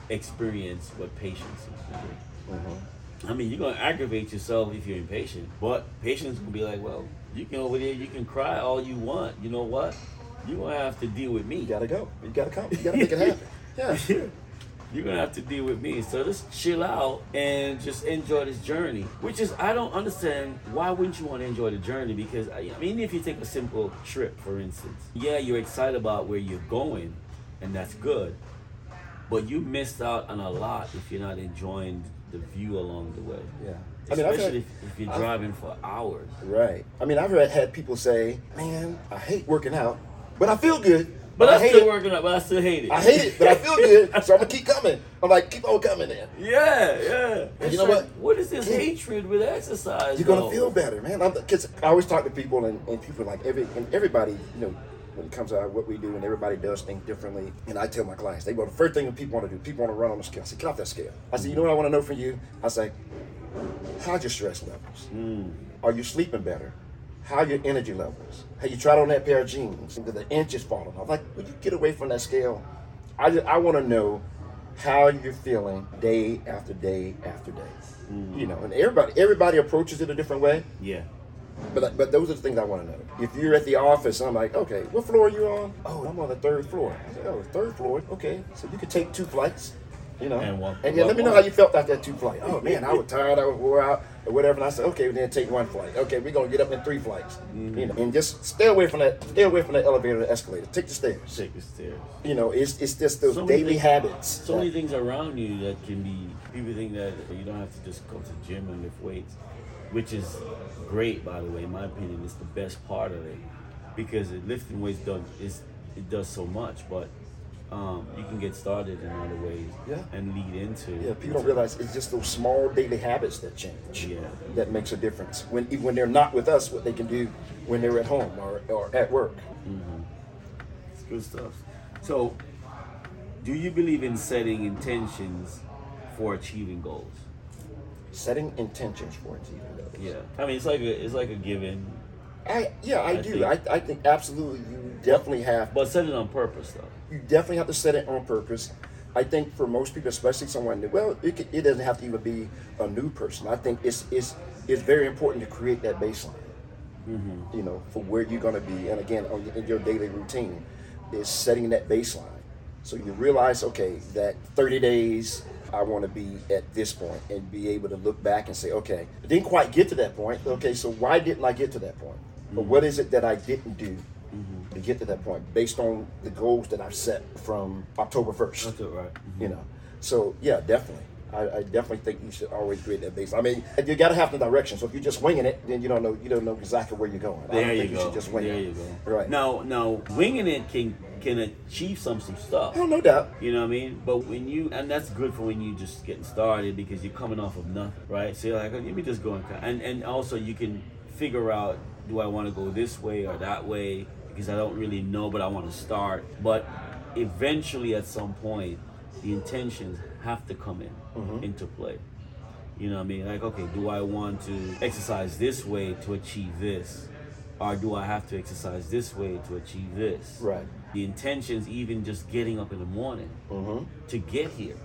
experience what patience is. Mm-hmm. I mean, you're gonna aggravate yourself if you're impatient, but patience can be like, well, you can over there, you can cry all you want. You know what? You're gonna have to deal with me. You gotta go. You gotta come. You gotta make it happen. Yeah. You're gonna have to deal with me. So just chill out and just enjoy this journey. Which is, I don't understand why wouldn't you want to enjoy the journey? Because I I mean, if you take a simple trip, for instance, yeah, you're excited about where you're going, and that's good. But you missed out on a lot if you're not enjoying the view along the way. Yeah. I mean, I've Especially if, if you're I've- driving for hours. Right. I mean, I've had people say, "Man, I hate working out, but I feel good. But I hate still it. working out, but I still hate it. I hate it, but I feel good, so I'm gonna keep coming." I'm like, "Keep on coming, then. Yeah, yeah. It's you know like, what? What is this hatred with exercise? You're gonna though? feel better, man." Because I always talk to people, and, and people like every and everybody, you know. When it comes to what we do, and everybody does things differently, and I tell my clients, they go, the first thing that people want to do, people want to run on the scale. I say, get off that scale. I say, you know what I want to know from you? I say, how's your stress levels? Hmm. Are you sleeping better? How your energy levels? Have you tried on that pair of jeans? Did the inches falling off? Like, would you get away from that scale? I, just, I want to know how you're feeling day after day after day. Mm. You know, and everybody everybody approaches it a different way. Yeah. But but those are the things I want to know. If you're at the office, I'm like, okay, what floor are you on? Oh, I'm on the third floor. I say, oh, third floor. Okay, so you could take two flights. You know, And walk- and yeah, let me know how you felt after that two flight. Oh man, I was tired. I was wore out or whatever. And I said, okay, then take one flight. Okay, we're gonna get up in three flights. Mm-hmm. You know, and just stay away from that. Stay away from that elevator, or escalator. Take the stairs. Take the stairs. You know, it's it's just those So daily things- habits. So many things around you that can be. People think that you don't have to just go to the gym and lift weights, which is great, by the way. In my opinion, it's the best part of it because lifting weights does is it does so much, but um, you can get started in other ways Yeah. and lead into. Yeah, people don't realize it's just those small daily habits that change. Yeah. That makes a difference. When even when they're not with us, what they can do when they're at home or, or at work. It's good stuff. So, do you believe in setting intentions for achieving goals? Setting intentions for achieving goals. Yeah, I mean it's like a it's like a given, I yeah, I, I do. think- I, I think absolutely you definitely have but set it on purpose though. You definitely have to set it on purpose. I think for most people, especially someone new, well, it, could- it doesn't have to even be a new person. I think it's it's it's very important to create that baseline. Mm-hmm. You know, for where you're going to be, and again, on, in your daily routine, is setting that baseline. So you realize, okay, that 30 days I want to be at this point, and be able to look back and say, okay, I didn't quite get to that point. Okay, so why didn't I get to that point? Or mm-hmm. what is it that I didn't do to get to that point, based on the goals that I've set from October 1st? That's it, right? you know. So yeah, definitely. I, I definitely think you should always create that base. I mean, you got to have the direction. So if you're just winging it, then you don't know you don't know exactly where you're going. I There don't you think you go. should just wing there it. you go. Right. Now, now winging it can can achieve some some stuff. Oh, no doubt. You know what I mean? But when you and that's good for when you just getting started because you're coming off of nothing, right? So you're like, oh, let me just go and and and also you can figure out do I want to go this way or that way because I don't really know, but I want to start. But eventually, at some point, the intentions have to come in Mm-hmm. into play. You know what I mean? Like, okay, do I want to exercise this way to achieve this? Or do I have to exercise this way to achieve this? Right. The intentions, even just getting up in the morning Mm-hmm. to get here,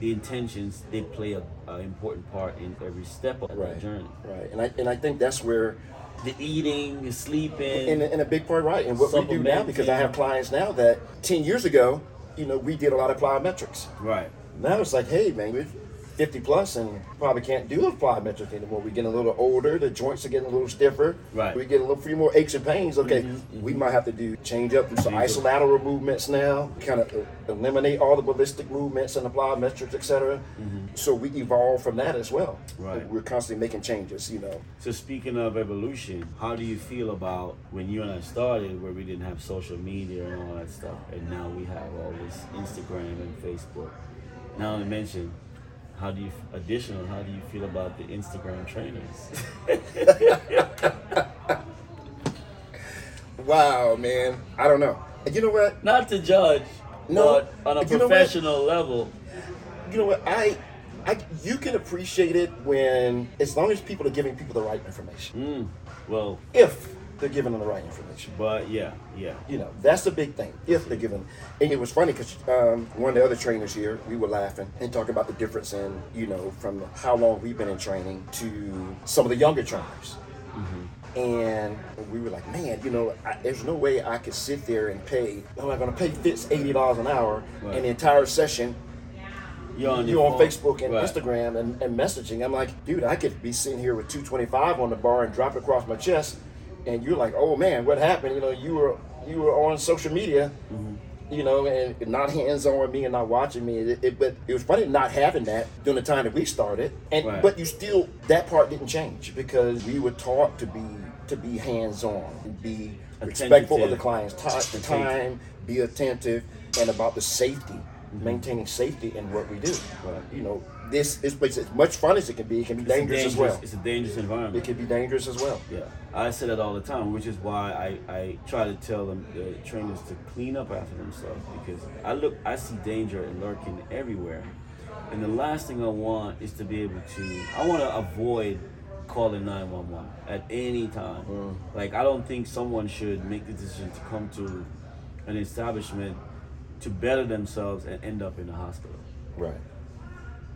the intentions, they play a, a important part in every step of Right. that journey. Right. And I and I think that's where The eating, the sleeping. and, and a big part right. And what we do now because I have clients now that ten years ago, you know, we did a lot of plyometrics. right. Now it's like, hey man, we're 50 plus and probably can't do the plyometric anymore. We get a little older, the joints are getting a little stiffer. Right. We get a little few more aches and pains. Okay, mm-hmm. Mm-hmm. we might have to do change up some isolateral movements now, kind of uh, eliminate all the ballistic movements and the plyometrics, etc. Mm-hmm. So we evolve from that as well. Right. We're constantly making changes, you know. So speaking of evolution, how do you feel about when you and I started, where we didn't have social media and all that stuff, and now we have all this Instagram and Facebook? Now to mention, how do you additional? How do you feel about the Instagram trainers? Wow, man. I don't know. You know what? Not to judge, No, but on a you know what? professional level, You know what? I, I, you can appreciate it when, as long as people are giving people the right information. mm, well, If they're giving them the right information. but yeah, yeah, You know, that's the big thing. If they're given, and it was funny because um, one of the other trainers here, we were laughing and talking about the difference in, you know, from how long we've been in training to some of the younger trainers. And we were like, man, you know, I, there's no way I could sit there and pay. I'm not going to pay Fitz eighty dollars an hour, Right. and the entire session you're on you your on. Facebook and Right. Instagram and, and messaging. I'm like, dude, I could be sitting here with 225 on the bar and drop it across my chest, and you're like, oh man, what happened? You know, you were you were on social media, you know, and not hands on with me and not watching me. It, it- but it was funny not having that during the time that we started, and Right. but you still that part didn't change because we were taught to be to be hands on, be respectful of the client's ti- Attentive. time, be attentive, and about the safety, maintaining safety in what we do. You know, this this place as much fun as it can be, it can be a dangerous, as well. It's a dangerous environment. It can be dangerous as well. Yeah, I say that all the time, which is why I, I try to tell them the trainers to clean up after themselves because I look I see danger lurking everywhere, and the last thing I want is to be able to I want to avoid calling nine one one at any time. Mm. Like I don't think someone should make the decision to come to an establishment to better themselves and end up in the hospital Right.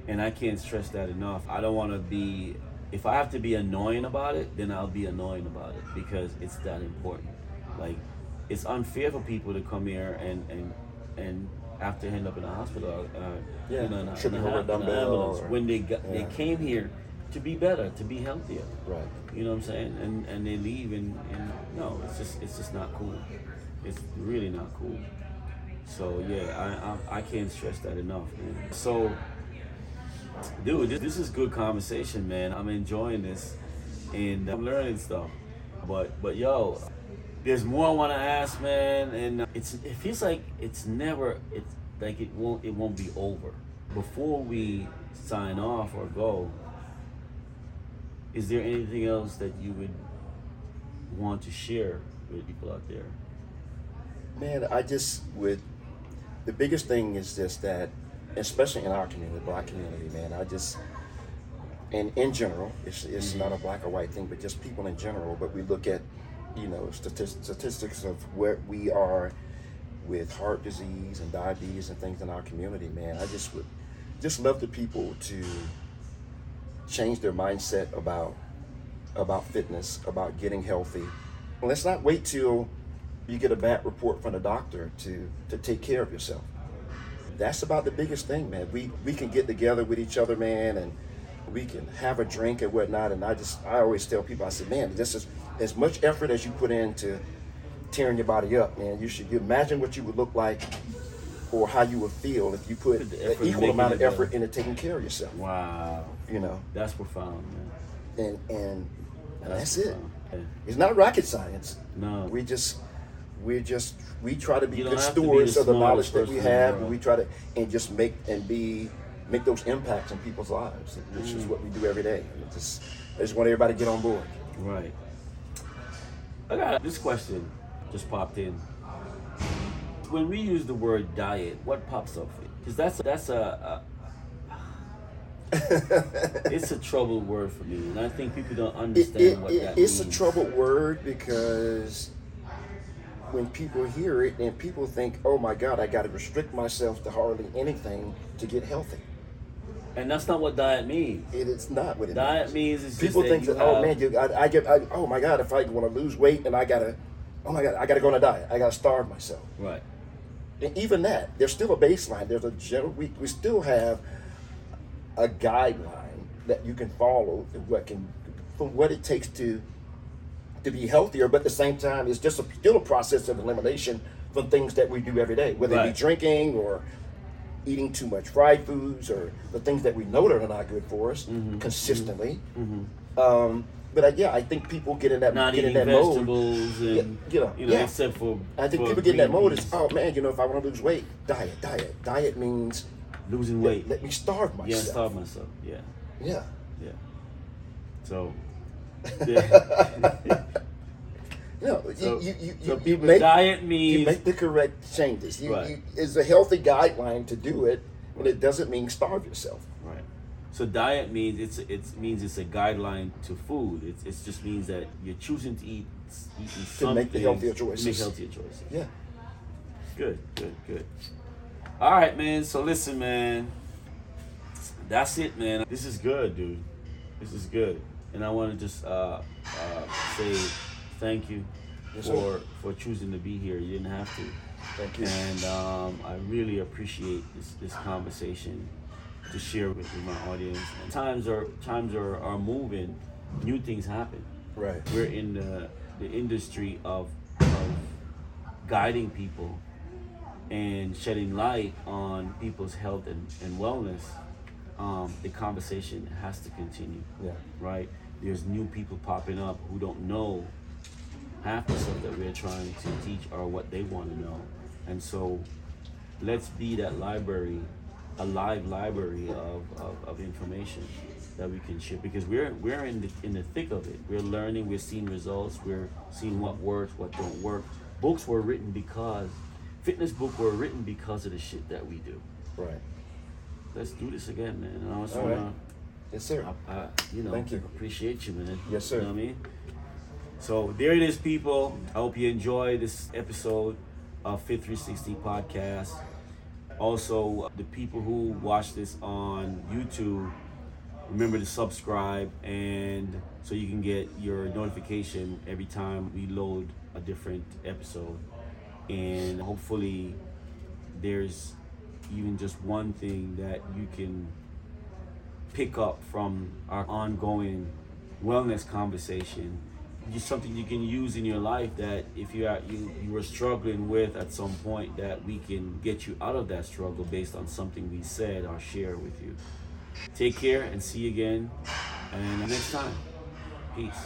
And I can't stress that enough. I don't want to be. If I have to be annoying about it, then I'll be annoying about it because it's that important. Like, it's unfair for people to come here and and and after end up in a hospital, uh, Yeah, you know, in tripping in a in ambulance or- when they got, yeah. they came here to be better, to be healthier. Right. You know what I'm saying? And and they leave and, and no, it's just it's just not cool. It's really not cool. So yeah, I I, I can't stress that enough, man. So, dude, this, this is good conversation, man. I'm enjoying this, and I'm learning stuff. But but yo, there's more I want to ask, man, and it's it feels like it's never it's like it won't it won't be over. Before we sign off or go, is there anything else that you would want to share with people out there? Man, I just would. The biggest thing is just that, especially in our community, the black community, man. I just, and in general, it's it's mm-hmm. not a black or white thing, but just people in general. But we look at, you know, statistics, statistics of where we are with heart disease and diabetes and things in our community, man. I just would, just love the people to change their mindset about about fitness, about getting healthy. Let's not wait till you get a bad report from the doctor to to take care of yourself. That's about the biggest thing, man. We we can get together with each other, man, and we can have a drink and whatnot. And I just I always tell people, I said, man, this is as much effort as you put into tearing your body up, man. You should you imagine what you would look like or how you would feel if you put an equal amount of effort into taking care of yourself. Wow, You know, that's profound, man. and and, and that's, it. Yeah. It's not rocket science. No, We just we just we try to be good to be stewards of the knowledge that we person in the have, and we try to and just make and be make those impacts in people's lives, which Mm. is what we do every day. It just I just want everybody to get on board. right. I got this question just popped in. When we use the word diet, what pops up? Because that's that's a, a it's a troubled word for me, and I think people don't It, understand it- what it- that it's means. a troubled word because when people hear it and people think, "Oh my God, I got to restrict myself to hardly anything to get healthy," and that's not what diet means. it is not what it Diet means. means People think that, oh man, you, I, I get, I, oh my God, if I want to lose weight and I gotta, oh my God, I gotta go on a diet, I gotta starve myself. right. And even that, there's still a baseline. There's a general. We, we still have a guideline that you can follow. What can from what it takes to to be healthier, but at the same time, it's just a, still a process of elimination from things that we do every day, whether it be drinking or eating too much fried foods or the things that we know that are not good for us Mm-hmm. consistently. Um, but I, yeah, I think people get in that Not get in that mode. vegetables and Yeah, you know, you know, yeah. except for I think for people get in that mode. It's oh man, you know, if I want to lose weight, diet, diet, diet means losing weight. let me starve myself. yeah, starve myself. Yeah, Yeah. yeah. So, yeah. No, So- you, you, you, so you, you people- make diet you means make the correct changes. You, Right. you is a healthy guideline to do it, and it doesn't mean starve yourself. right. So diet means it's it means it's a guideline to food. It's it just means that you're choosing to eat eating To make the healthier to Make healthier choices. Yeah. Good, good, good. All right, man. So listen, man. That's it, man. This is good, dude. This is good, and I want to just uh, uh, say thank you Yes, sir. for for choosing to be here. You didn't have to, Thank you. and um, I really appreciate this this conversation to share with, with my audience. And times are times are, are moving. New things happen Right. we're in the, the industry of, of guiding people and shedding light on people's health and, and wellness, um, the conversation has to continue, Yeah. right? There's new people popping up who don't know half the stuff that we're trying to teach or what they want to know. And so let's be that library, a live library of, of, of information that we can share because we're we're in the in the thick of it. We're learning, we're seeing results, we're seeing what works, what don't work. Books were written because fitness books were written because of the shit that we do. Right. Let's do this again, man. And I right. wanna Yes, sir. I, I, you know, Thank you. appreciate you, man. Yes, sir. You know what I mean? So there it is, people. I hope you enjoy this episode of Fit 360 podcast. Also, the people who watch this on YouTube, remember to subscribe and so you can get your notification every time we load a different episode. And hopefully, there's even just one thing that you can pick up from our ongoing wellness conversation just something you can use in your life that if you are you you were struggling with at some point that we can get you out of that struggle based on something we said or share with you. Take care and see you again and next time peace